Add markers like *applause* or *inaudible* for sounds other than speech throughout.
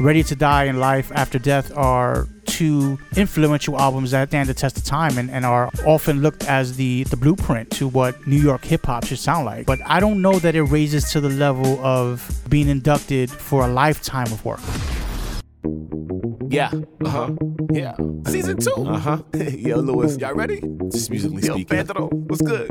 Ready to Die and Life After Death are two influential albums that stand the test of time and, and are often looked as the, the blueprint to what New York hip hop should sound like. But I don't know that it raises to the level of being inducted for a lifetime of work. Yeah. Uh huh. Yeah. Season two. Uh huh. *laughs* Yo, Lewis, y'all ready? Just musically Yo, speaking. Pedro, what's good?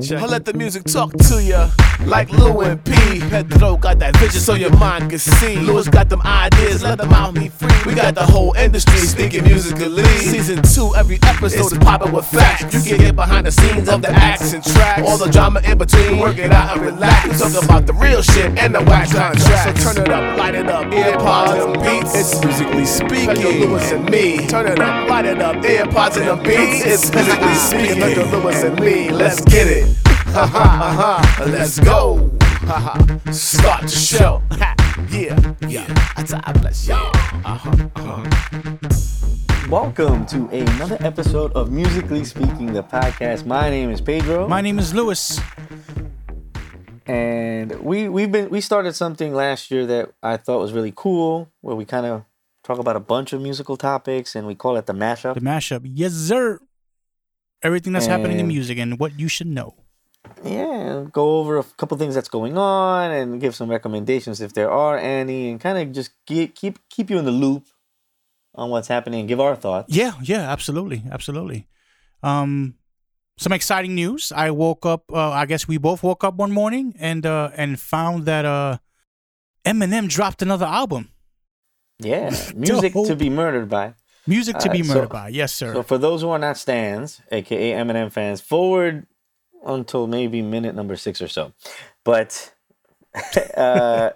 I'll let the music talk to ya like Lou and P. Pedro got that vision so your mind can see. Louis got them ideas, let them out be free. We got the whole industry speaking musically. Season two, every episode is popping with facts. You can get behind the scenes of the acts and tracks. All the drama in between, work it out and relax. We Talk about the real shit and the wax contracts. So turn it up, light it up, earpods and beats. It's musically speaking. Pedro Lewis and me. Turn it up, light it up, earpods and the beats. It's musically speaking. Pedro Lewis and me. Let's get it. Ha ha ha. Let's go. Ha ha. Start the show. Yeah, yeah. That's how I bless you. Uh huh. Uh huh. Welcome to another episode of Musically Speaking, the podcast. My name is Pedro, My name is Lewis. and we we've been we started something last year that I thought was really cool, where we kind of talk about a bunch of musical topics, and we call it the mashup. The mashup. Yes, sir. Everything that's happening in music and what you should know. Yeah, go over a couple things that's going on and give some recommendations if there are any, and kind of just keep keep keep you in the loop on what's happening and give our thoughts. Yeah, yeah, absolutely, absolutely. Um, some exciting news. I woke up. Uh, I guess we both woke up one morning and uh, and found that uh, Eminem dropped another album. Yeah, *laughs* music to be murdered by. Music to be Alright, so- murdered by. Yes, sir. So for those who are not stands, aka Eminem fans, forward until maybe minute number six or so. But *laughs* uh,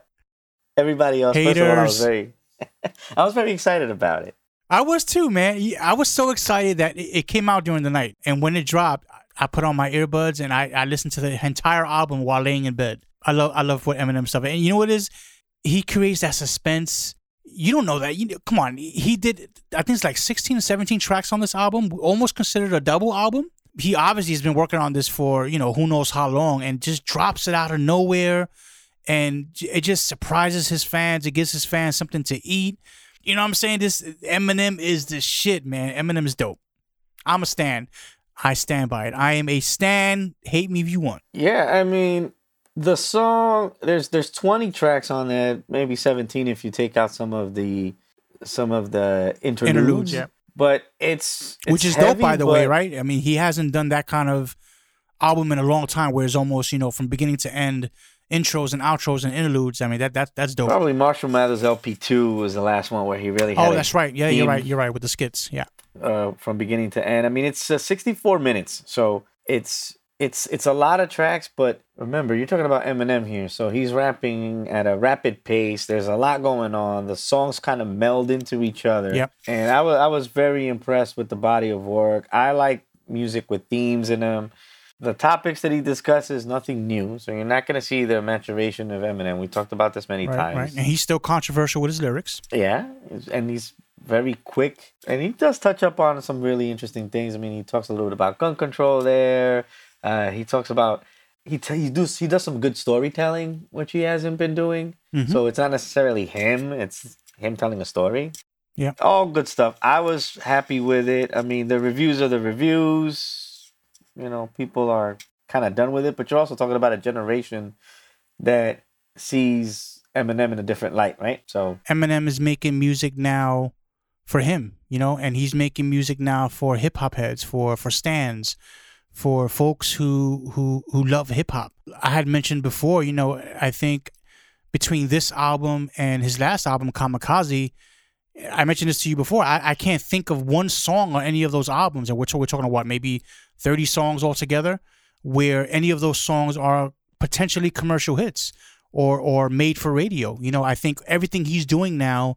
everybody else, first of all, I was Haters. very, *laughs* I was very excited about it. I was too, man. I was so excited that it, came out during the night, and when it dropped, I put on my earbuds and I, I listened to the entire album while laying in bed. I love I love what Eminem stuff, and you know what it is? He creates that suspense. You don't know that. You know, come on, he did. I think it's like 16, 17 tracks on this album, almost considered a double album. He obviously has been working on this for you know who knows how long, and just drops it out of nowhere, and it just surprises his fans. It gives his fans something to eat. You know what I'm saying? This Eminem is the shit, man. Eminem is dope. I'm a stan. I stand by it. I am a stan. Hate me if you want. Yeah, I mean, the song there's there's 20 tracks on there, maybe 17 if you take out some of the some of the interludes. Interludes, yeah. But it's, Which it's is dope, by the way, right? I mean, he hasn't done that kind of album in a long time, where it's almost you know from beginning to end, intros and outros and interludes. I mean, that that that's dope. Probably Marshall Mathers LP2 was the last one where he really had Oh, that's right. Yeah, you're right. You're right with the skits. Yeah. uh, from beginning to end. I mean, it's uh, 64 minutes, so it's it's it's a lot of tracks. But remember, you're talking about Eminem here, so he's rapping at a rapid pace. There's a lot going on. The songs kind of meld into each other. Yep. And I was I was very impressed with the body of work. I like music with themes in them. The topics that he discusses, nothing new. So you're not going to see the maturation of Eminem. We talked about this many Right, times. right. And he's still controversial with his lyrics. Yeah, and he's very quick, and he does touch up on some really interesting things. I mean, he talks a little bit about gun control there. Uh, he talks about he t- he does he does some good storytelling, which he hasn't been doing. Mhm. So it's not necessarily him; it's him telling a story. Yeah. all good stuff. I was happy with it. I mean, the reviews are the reviews. You know, people are kind of done with it, but you're also talking about a generation that sees Eminem in a different light, right? So Eminem is making music now for him, you know, and he's making music now for hip hop heads, for for stands, for folks who who who love hip hop. I had mentioned before, you know, I think between this album and his last album, Kamikaze, I mentioned this to you before. I, I can't think of one song on any of those albums, and we're, we're talking about maybe 30 songs altogether, where any of those songs are potentially commercial hits or or made for radio. You know, I think everything he's doing now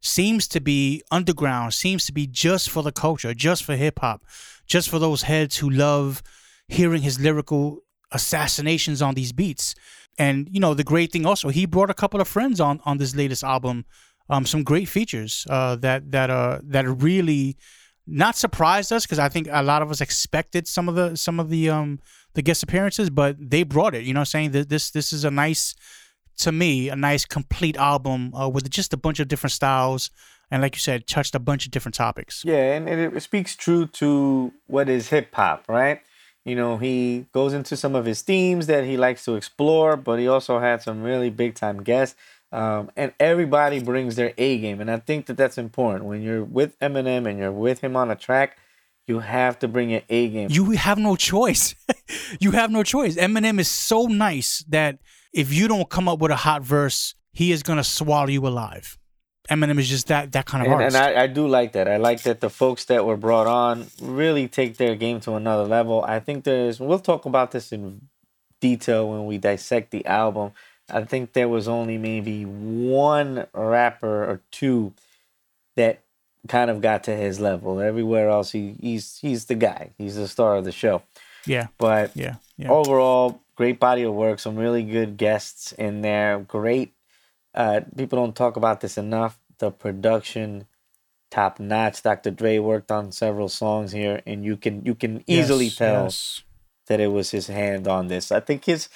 seems to be underground, seems to be just for the culture, just for hip hop, just for those heads who love hearing his lyrical assassinations on these beats. And you know, the great thing also, he brought a couple of friends on on this latest album. Um, some great features uh, that that uh that really not surprised us because I think a lot of us expected some of the some of the um the guest appearances, but they brought it. You know, saying that this this is a nice to me a nice complete album uh, with just a bunch of different styles and like you said touched a bunch of different topics Yeah, and it, it speaks true to what is hip hop, right? You know, he goes into some of his themes that he likes to explore, but he also had some really big time guests. Um, and everybody brings their A game, and I think that that's important. When you're with Eminem and you're with him on a track, you have to bring your A game. you have no choice *laughs* you have no choice eminem is so nice that if you don't come up with a hot verse he is gonna swallow you alive eminem is just that that kind of and, artist and I, I do like that. I like that the folks that were brought on really take their game to another level. I think there's we'll talk about this in detail when we dissect the album. I think there was only maybe one rapper or two that kind of got to his level. Everywhere else he, he's he's the guy. He's the star of the show. yeah But yeah yeah overall, great body of work. Some really good guests in there. Great. Uh, people don't talk about this enough. The production, top notch. Dr. Dre worked on several songs here, and you can you can easily Yes, tell yes. that it was his hand on this. I think his.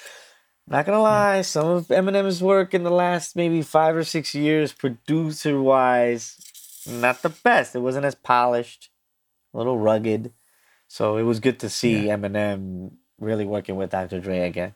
Not gonna lie, some of Eminem's work in the last maybe five or six years, producer wise, not the best. It wasn't as polished, a little rugged. So it was good to see Eminem really working with Dr. Dre again.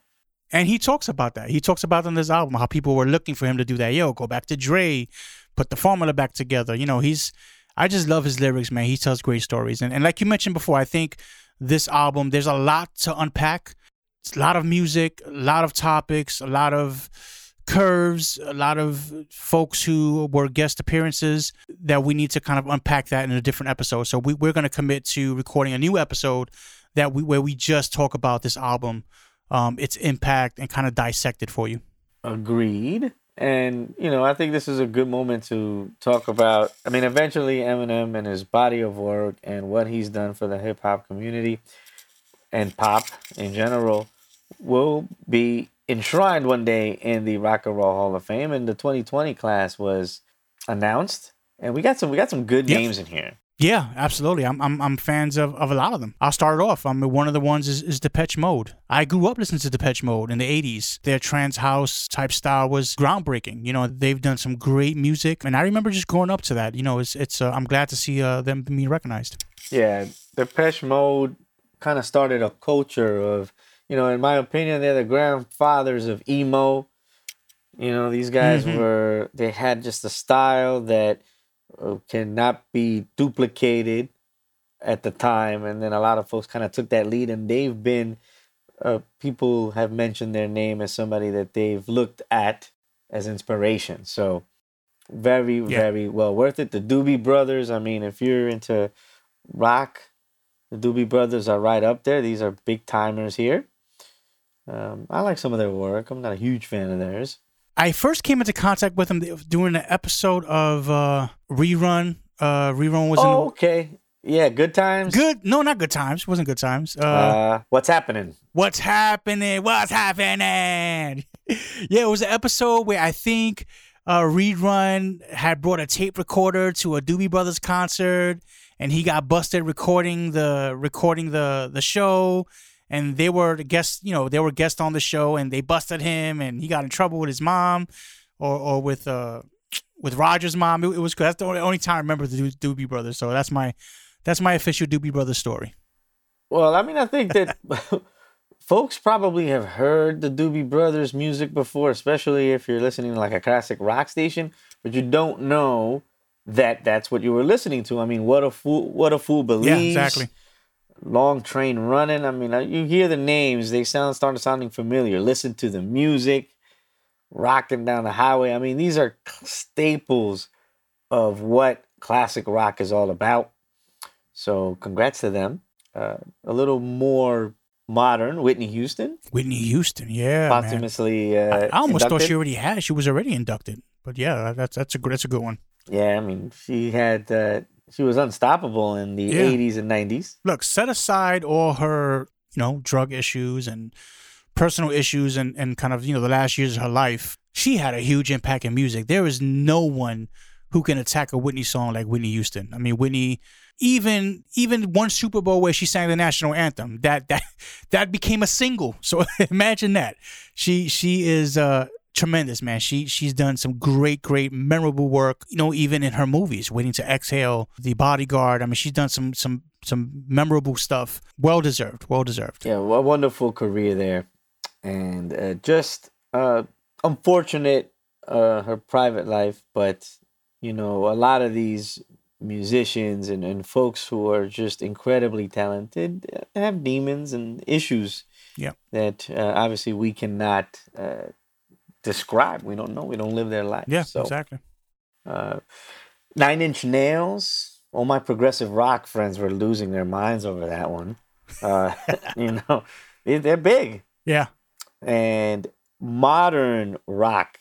And he talks about that. He talks about on this album how people were looking for him to do that. Yo, go back to Dre, put the formula back together. You know, he's I just love his lyrics, man. He tells great stories. And and like you mentioned before, I think this album, there's a lot to unpack. It's a lot of music, a lot of topics, a lot of curves, a lot of folks who were guest appearances that we need to kind of unpack that in a different episode. So we, we're going to commit to recording a new episode that we where we just talk about this album, um, its impact, and kind of dissect it for you. Agreed. And, you know, I think this is a good moment to talk about. I mean, eventually, Eminem and his body of work and what he's done for the hip hop community and pop in general will be enshrined one day in the Rock and Roll Hall of Fame. And the 2020 class was announced. And we got some we got some good Yep. names in here. Yeah, absolutely. I'm I'm, I'm fans of, of a lot of them. I'll start off. I mean, one of the ones is, is Depeche Mode. I grew up listening to Depeche Mode in the 80s. Their trance house type style was groundbreaking. You know, they've done some great music, and I remember just growing up to that. You know, it's it's. Uh, I'm glad to see uh, them being recognized. Yeah, Depeche Mode kind of started a culture of, you know, in my opinion, they're the grandfathers of emo. You know, these guys Mhm. were, they had just a style that cannot be duplicated at the time. And then a lot of folks kind of took that lead, and they've been, uh, people have mentioned their name as somebody that they've looked at as inspiration. So, very, Yeah. very well worth it. The Doobie Brothers, I mean, if you're into rock, the Doobie Brothers are right up there. These are big timers here. Um, I like some of their work. I'm not a huge fan of theirs. I first came into contact with him during an episode of uh, Rerun. Uh, Rerun was Oh, okay. Yeah, good times. good. No, not good times. It wasn't good times. Uh, Uh, what's happening? What's happening? What's happening? *laughs* yeah, it was an episode where I think uh, Rerun had brought a tape recorder to a Doobie Brothers concert, and he got busted recording the recording the the show. And they were guests, you know, they were guests on the show, and they busted him, and he got in trouble with his mom, or or with uh with Roger's mom. It, it was that's the only, only time I remember the Doo- Doobie Brothers. So that's my that's my official Doobie Brothers story. Well, I mean, I think that *laughs* folks probably have heard the Doobie Brothers music before, especially if you're listening to like a classic rock station, but you don't know that that's what you were listening to. I mean, what a fool! What a fool believes. Yeah, exactly. Long train running. I mean, uh, you hear the names; they sound start sounding familiar. Listen to the music, rocking down the highway. I mean, these are staples of what classic rock is all about. So, congrats to them. Uh, a little more modern, Whitney Houston, Whitney Houston, yeah, posthumously. I, Uh, I almost thought she already had. She was already inducted. But yeah, that's that's a good that's a good one. Yeah, I mean, she had. Uh, she was unstoppable in the Yeah. '80s and '90s. Look, set aside all her you know drug issues and personal issues and and kind of you know the last years of her life. She had a huge impact in music. There is no one who can attack a Whitney song like Whitney Houston. I mean, Whitney. Even even one Super Bowl where she sang the national anthem that that *laughs* that became a single. So *laughs* imagine that she she is uh tremendous, man. She she's done some great, great, memorable work. You know, even in her movies, Waiting to Exhale, The Bodyguard. I mean, she's done some some some memorable stuff. Well deserved. Well deserved. Yeah, a wonderful career there, and uh, just uh, unfortunate uh, her private life, but you know, a lot of these musicians and, and folks who are just incredibly talented uh, have demons and issues Yeah. that uh, obviously we cannot uh, describe. We don't know. We don't live their life. Yeah, So, exactly. uh, Nine Inch Nails. All my progressive rock friends were losing their minds over that one. Uh, *laughs* you know, they- they're big Yeah. and modern rock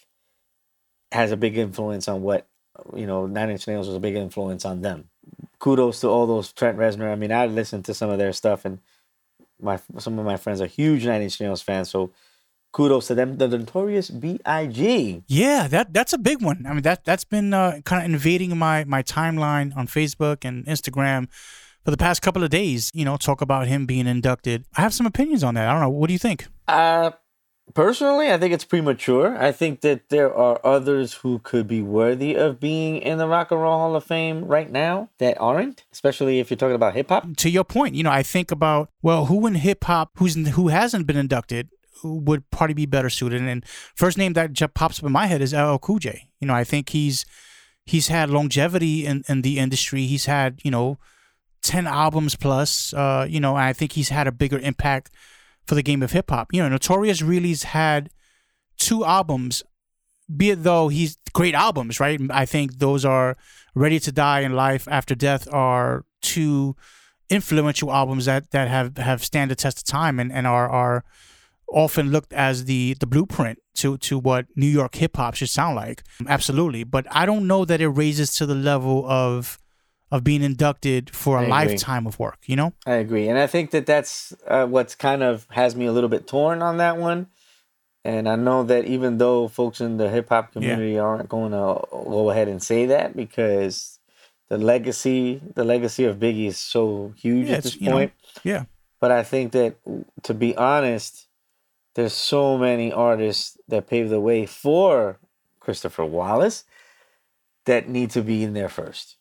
has a big influence on what you know nine inch nails was a big influence on them kudos to all those trent reznor i mean i listened to some of their stuff and my some of my friends are huge nine inch nails fans so kudos to them the notorious B.I.G. Yeah, that that's a big one. I mean that that's been uh, kind of invading my my timeline on Facebook and Instagram for the past couple of days. You know, talk about him being inducted. I have some opinions on that. I don't know. What do you think? Uh, personally, I think it's premature. I think that there are others who could be worthy of being in the Rock and Roll Hall of Fame right now that aren't, especially if you're talking about hip hop. To your point, you know, I think about well, who in hip hop who's who hasn't been inducted would probably be better suited. And first name that pops up in my head is LL Cool J. You know, I think he's he's had longevity in, in the industry. He's had you know ten albums plus. Uh, you know, I think he's had a bigger impact for the game of hip hop. You know, Notorious really's had two albums, be it though he's great albums, right? I think those are Ready to Die and Life After Death are two influential albums that that have have stand the test of time and, and are are often looked as the the blueprint to to what New York hip hop should sound like. Absolutely, but I don't know that it raises to the level of of being inducted for I a agree. lifetime of work. You know? I agree, and I think that that's uh, what's kind of has me a little bit torn on that one. And I know that even though folks in the hip hop community aren't going to go ahead and say that because the legacy, the legacy of Biggie is so huge Yeah, at this you know, point. Yeah. But I think that, to be honest, there's so many artists that paved the way for Christopher Wallace that need to be in there first.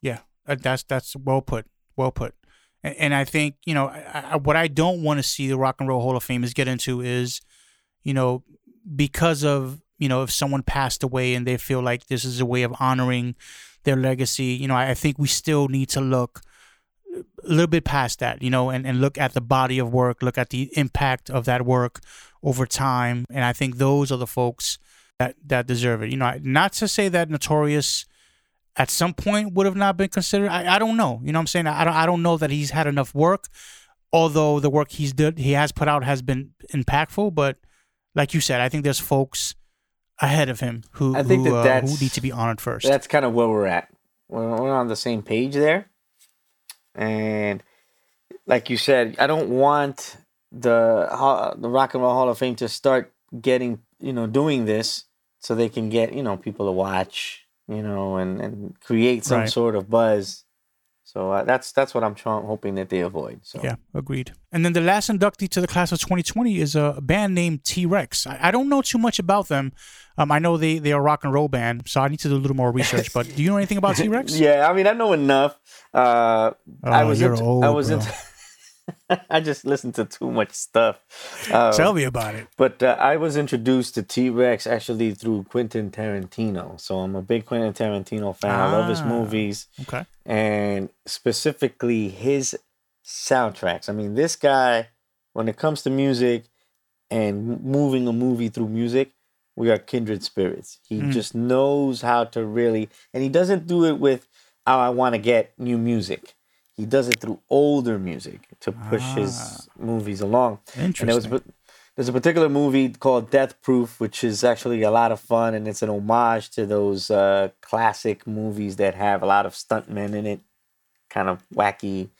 Yeah, uh, that's that's well put. Well put. And, and I think you know I, I, what I don't want to see the Rock and Roll Hall of Famers get into is, you know, because of you know if someone passed away and they feel like this is a way of honoring their legacy. You know, I, I think we still need to look a little bit past that. You know, and and look at the body of work, look at the impact of that work over time. And I think those are the folks that that deserve it. You know, not to say that Notorious at some point would have not been considered. I, I don't know. You know what I'm saying? I don't I don't know that he's had enough work, although the work he's did he has put out has been impactful. But like you said, I think there's folks ahead of him who I think who, that uh, that's- who need to be honored first. That's kind of where we're at. We're, we're on the same page there. And like you said, I don't want the the Rock and Roll Hall of Fame to start getting, you know, doing this so they can get, you know, people to watch, you know, and, and create some Right. sort of buzz. So uh, that's that's what I'm trying, hoping that they avoid. So Yeah, agreed. And then the last inductee to the class of 2020 is a band named T Rex. I, I don't know too much about them. Um, I know they they are a rock and roll band, so I need to do a little more research. But do you know anything about *laughs* T Rex? Yeah, I mean, I know enough. Uh, I Oh, was you're into, old, I was bro. into, *laughs* *laughs* I just listened to too much stuff. Uh, Tell me about it. But uh, I was introduced to T Rex actually through Quentin Tarantino. So I'm a big Quentin Tarantino fan. I love his Ah. movies Okay. and specifically his soundtracks. I mean, this guy, when it comes to music and moving a movie through music, we are kindred spirits. He Mm. just knows how to really, and he doesn't do it with, oh, I want to get new music. He does it through older music to push his movies along. And there was, Interesting. there's a particular movie called Death Proof, which is actually a lot of fun, and it's an homage to those uh, classic movies that have a lot of stuntmen in it, kind of wacky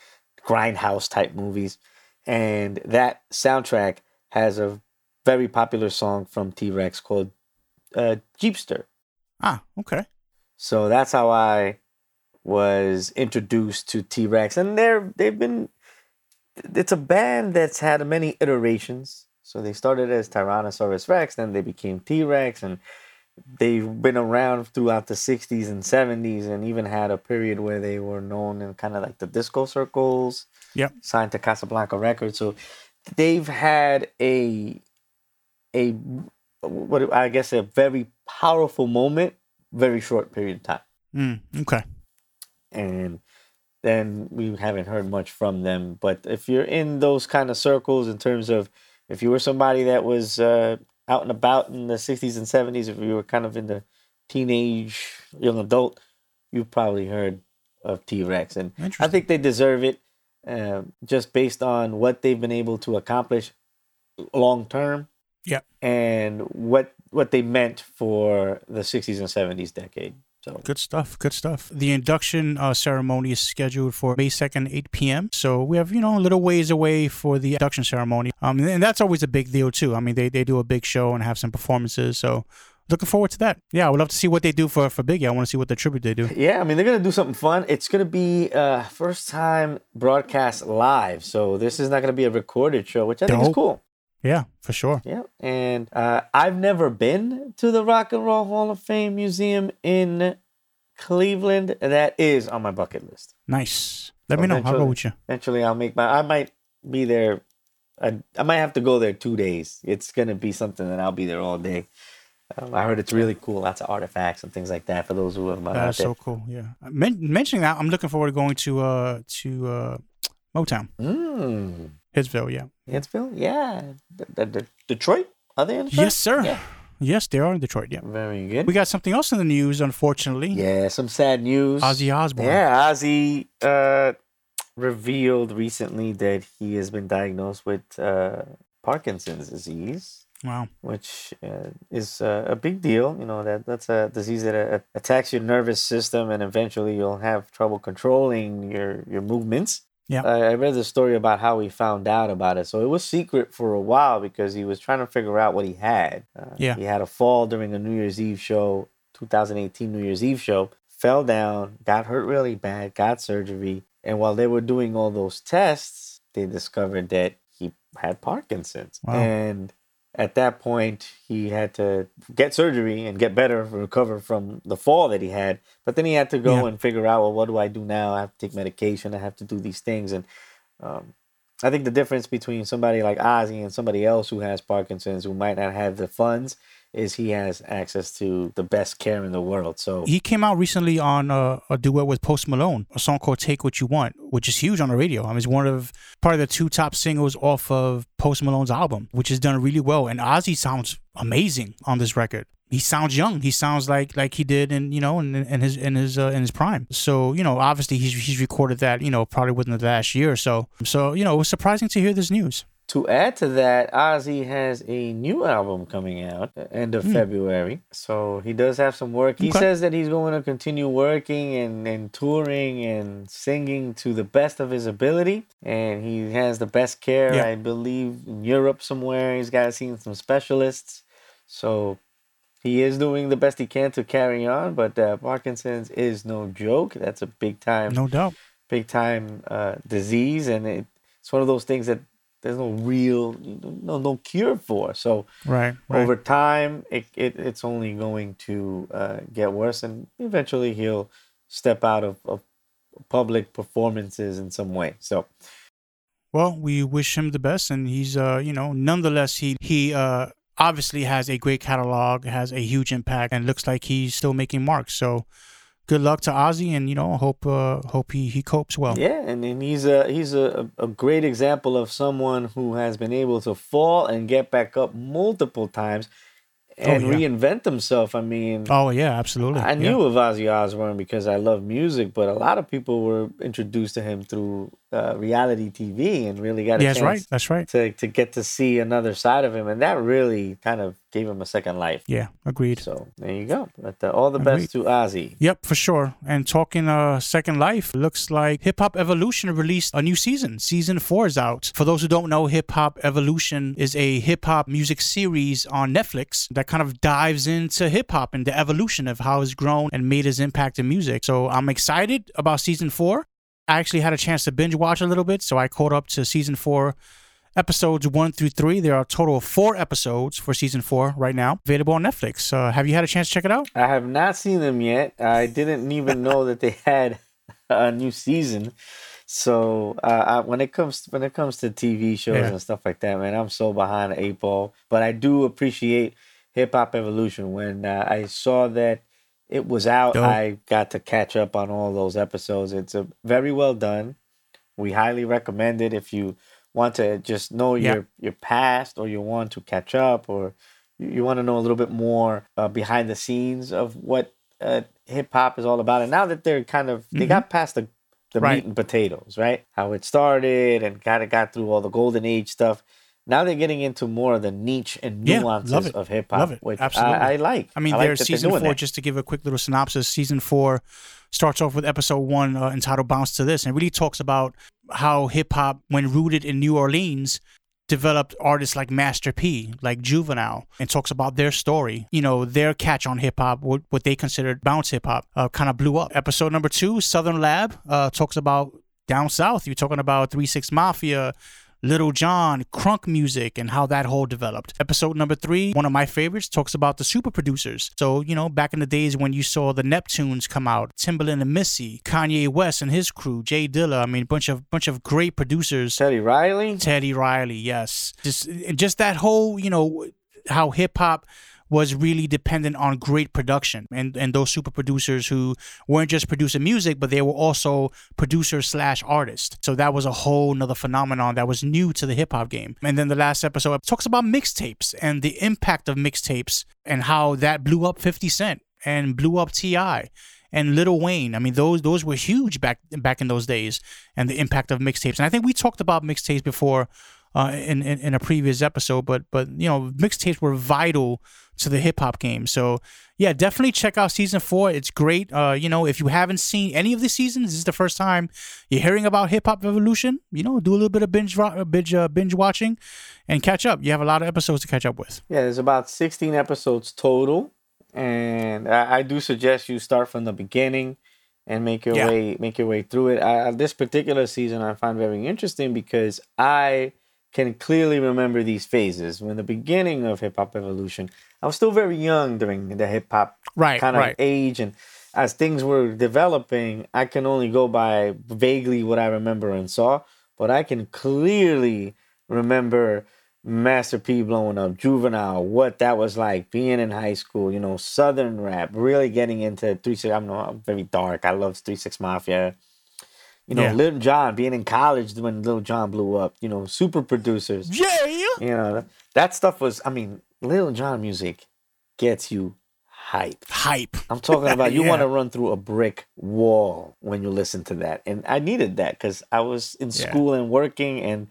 grindhouse type movies. And that soundtrack has a very popular song from T Rex called uh, Jeepster. Ah, okay. So that's how I was introduced to T Rex, and they're they've been. It's a band that's had many iterations. So they started as Tyrannosaurus Rex, then they became T Rex, and they've been around throughout the 60s and 70s, and even had a period where they were known in kind of like the disco circles. Yep. Signed to Casablanca Records. So they've had a a what I guess a very powerful moment, very short period of time. Mm, okay. And then we haven't heard much from them. But if you're in those kind of circles, in terms of if you were somebody that was uh, out and about in the 60s and 70s, if you were kind of in the teenage, young adult, you probably heard of T Rex. And I think they deserve it uh, just based on what they've been able to accomplish long term. Yeah. And what what they meant for the 60s and 70s decade. So Good stuff. Good stuff. The induction uh, ceremony is scheduled for May 2nd, 8 p.m. So we have, you know, a little ways away for the induction ceremony. Um, and that's always a big deal, too. I mean, they, they do a big show and have some performances. So looking forward to that. Yeah, I would love to see what they do for, for Biggie. I want to see what the tribute they do. Yeah, I mean they're gonna do something fun. It's gonna be uh first time broadcast live, so this is not gonna be a recorded show, which I think is cool. Yeah, for sure. Yeah, and uh, I've never been to the Rock and Roll Hall of Fame Museum in Cleveland. That is on my bucket list. Nice. Let me know. I'll go with you. Eventually, I'll make my. I might be there. I, I might have to go there two days. It's gonna be something that I'll be there all day. Um, I heard it's really cool. Lots of artifacts and things like that for those who have That's so cool. Yeah. Men- mentioning that, I'm looking forward to going to uh to uh Motown, Mm. Hitsville. Yeah. Hitsville, yeah. D- D- D- Detroit, are they in Detroit? Yes, sir. Yeah. Yes, they are in Detroit. Yeah. Very good. We got something else in the news, unfortunately. yeah, some sad news. Ozzy Osbourne. Yeah, Ozzy uh, revealed recently that he has been diagnosed with uh, Parkinson's disease, Wow. which uh, is uh, a big deal. You know that that's a disease that uh, attacks your nervous system, and eventually you'll have trouble controlling your your movements. Yeah. I I read the story about how he found out about it. So it was secret for a while because he was trying to figure out what he had. Uh, Yeah. He had a fall during a New Year's Eve show, 2018 New Year's Eve show, fell down, got hurt really bad, got surgery. And while they were doing all those tests, they discovered that he had Parkinson's. Wow. And at that point, he had to get surgery and get better, recover from the fall that he had. But then he had to go Yeah. and figure out, well, what do I do now? I have to take medication. I have to do these things. And um, I think the difference between somebody like Ozzy and somebody else who has Parkinson's, who might not have the funds, is he has access to the best care in the world. So He came out recently on uh, a duet with Post Malone, a song called "Take What You Want," which is huge on the radio. I mean, it's one of probably the two top singles off of Post Malone's album, which has done really well. And Ozzy sounds amazing on this record. He sounds young. He sounds like like he did in you know in, in his in his uh, in his prime. So you know, obviously he's he's recorded that you know probably within the last year or so. So you know, it was surprising to hear this news. To add to that, Ozzy has a new album coming out uh, end of February. So he does have some work. He. Okay. says that he's going to continue working and, and touring and singing to the best of his ability. And he has the best care, Yeah. I believe, in Europe somewhere. He's got seen some specialists. So he is doing the best he can to carry on. But uh, Parkinson's is no joke. That's a big time No doubt. big time uh, disease, and it, it's one of those things that there's no real no no cure for. So Right. Right. over time, it, it it's only going to uh, get worse, and eventually he'll step out of, of public performances in some way. So Well, we wish him the best, and he's, uh, you know, nonetheless, he he uh, obviously has a great catalog, has a huge impact, and looks like he's still making marks. So, good luck to Ozzy, and you know, hope uh, hope he he copes well. yeah, and, and he's a he's a, a great example of someone who has been able to fall and get back up multiple times and yeah. reinvent himself. I mean, Oh yeah, absolutely. I Yeah. knew of Ozzy Osbourne because I love music, but a lot of people were introduced to him through uh, reality TV and really got a Yeah, that's right. That's right. to, to get to see another side of him. And that really kind of gave him a second life. Yeah, agreed. So there you go. But uh, all the best to Ozzy. Yep, for sure. And talking uh Second Life, looks like Hip Hop Evolution released a new season. Season four is out. For those who don't know, Hip Hop Evolution is a hip hop music series on Netflix that kind of dives into hip hop and the evolution of how it's grown and made its impact in music. So I'm excited about season four. I actually had a chance to binge watch a little bit, so I caught up to season four episodes one through three. There are a total of four episodes for season four right now, available on Netflix. Uh, have you had a chance to check it out? I have not seen them yet. I didn't even know that they had a new season. So uh, I, when it comes when it comes to TV shows Yeah. and stuff like that, man, I'm so behind the eight ball. But I do appreciate Hip Hop Evolution. When uh, I saw that it was out, Dope. I got to catch up on all those episodes. It's a very well done. We highly recommend it if you want to just know Yeah. your your past or you want to catch up or you, you want to know a little bit more uh, behind the scenes of what uh, hip hop is all about. And now that they're kind of they got past the the Mm-hmm. Right. meat and potatoes, right? How it started and kind of got through all the golden age stuff. Now they're getting into more of the niche and Yeah, nuances it. of hip hop, which Absolutely. I, I like. I mean, like there's season four. that. Just to give a quick little synopsis, season four starts off with episode one uh, entitled "Bounce to This," and really talks about how hip hop, when rooted in New Orleans, developed artists like Master P, like Juvenile, and talks about their story. You know, their catch on hip hop, what, what they considered bounce hip hop, uh, kind of blew up. Episode number two, Southern Lab, uh, talks about down south. You're talking about Three Six Mafia. Lil Jon, crunk music, and how that whole developed. Episode number three, one of my favorites, talks about the super producers. So, you know, back in the days when you saw the Neptunes come out, Timbaland and Missy, Kanye West and his crew, J Dilla, I mean, bunch of bunch of great producers. Teddy Riley. Teddy Riley, yes. Just just that whole, you know, how hip hop was really dependent on great production and and those super producers who weren't just producing music but they were also producers slash artists so that was a whole nother phenomenon that was new to the hip-hop game and then the last episode talks about mixtapes and the impact of mixtapes and how that blew up 50 cent and blew up T.I. and Lil Wayne. I mean, those those were huge back back in those days, and the impact of mixtapes. And I think we talked about mixtapes before uh, in, in in a previous episode, but but you know, mixtapes were vital to the hip hop game. So yeah, definitely check out season four. It's great. Uh, you know, if you haven't seen any of the seasons, this is the first time you're hearing about hip hop evolution. You know, do a little bit of binge binge uh, binge watching, and catch up. You have a lot of episodes to catch up with. Yeah, there's about 16 episodes total, and I, I do suggest you start from the beginning and make your Yeah. way make your way through it. I, this particular season I find very interesting because I can clearly remember these phases. When the beginning of hip hop evolution, I was still very young during the hip hop Right, kind of right. age, and as things were developing, I can only go by vaguely what I remember and saw, but I can clearly remember Master P blowing up, Juvenile, what that was like being in high school, you know, Southern rap, really getting into three six. I'm not I'm very dark. I love three six mafia. You know, Yeah. Lil Jon being in college when Lil Jon blew up. You know, super producers. Yeah. You know, that, stuff was. I mean, Lil Jon music gets you hype. Hype. I'm talking about *laughs* you Yeah. want to run through a brick wall when you listen to that. And I needed that because I was in Yeah. school and working and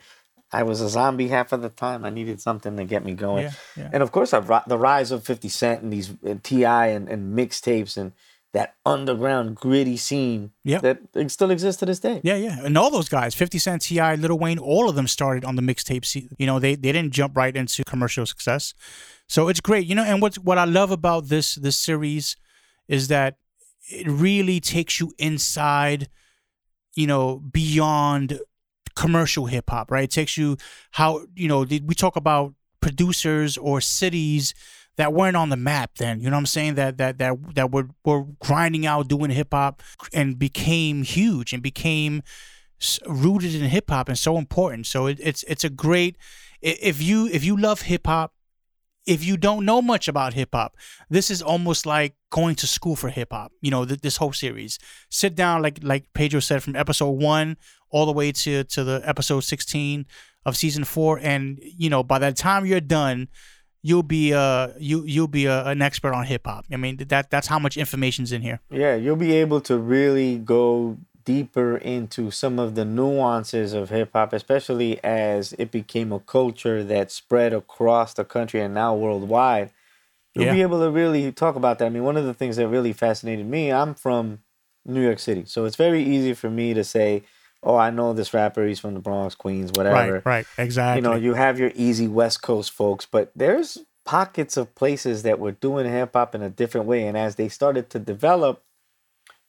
I was a zombie half of the time. I needed something to get me going. And of course, I've, the rise of 50 Cent and these uh, T.I. and, and mixtapes and that underground gritty scene Yeah. that still exists to this day. Yeah, yeah, and all those guys, Fifty Cent, T.I., Lil Wayne, all of them started on the mixtape. se- You know, they they didn't jump right into commercial success, so it's great. You know, and what what I love about this this series is that it really takes you inside, you know, beyond commercial hip hop. Right? It takes you how you know we talk about producers or cities that weren't on the map then. You know what I'm saying? That that that that were were grinding out doing hip hop and became huge and became rooted in hip hop and so important. So it, it's it's a great if you if you love hip hop, if you don't know much about hip hop, this is almost like going to school for hip hop. You know, th- this whole series. Sit down, like like Pedro said, from episode one all the way to to the episode sixteen of season four, and you know, by the time you're done. You'll be uh you you'll be a, an expert on hip hop. I mean that that's how much information's in here. Yeah, you'll be able to really go deeper into some of the nuances of hip hop, especially as it became a culture that spread across the country and now worldwide. You'll Yeah. be able to really talk about that. I mean, one of the things that really fascinated me, I'm from New York City, so it's very easy for me to say, "Oh, I know this rapper. He's from the Bronx, Queens, whatever." Right, right, exactly. you know, you have your easy West Coast folks, but there's pockets of places that were doing hip hop in a different way. And as they started to develop,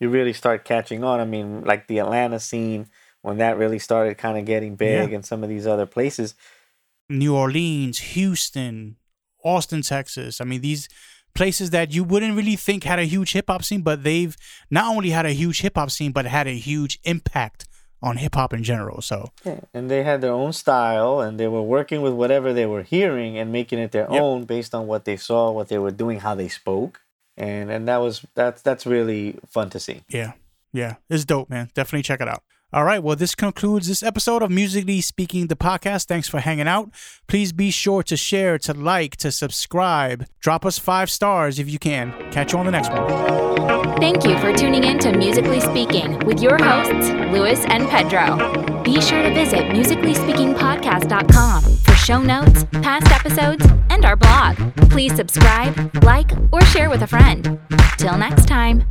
you really start catching on. I mean, like the Atlanta scene, when that really started kind of getting big, Yeah. and some of these other places, New Orleans, Houston, Austin, Texas. I mean, these places that you wouldn't really think had a huge hip hop scene, but they've not only had a huge hip hop scene, but had a huge impact on hip hop in general. So Yeah, and they had their own style, and they were working with whatever they were hearing and making it their Yep. own based on what they saw, what they were doing, how they spoke, and and that was that's that's really fun to see. yeah, yeah, it's dope, man. Definitely check it out. All right, well, this concludes this episode of Musically Speaking, the podcast. Thanks for hanging out. Please be sure to share, to like, to subscribe. Drop us five stars if you can. Catch you on the next one. Thank you for tuning in to Musically Speaking with your hosts, Louis and Pedro. Be sure to visit musicallyspeakingpodcast.com for show notes, past episodes, and our blog. Please subscribe, like, or share with a friend. Till next time.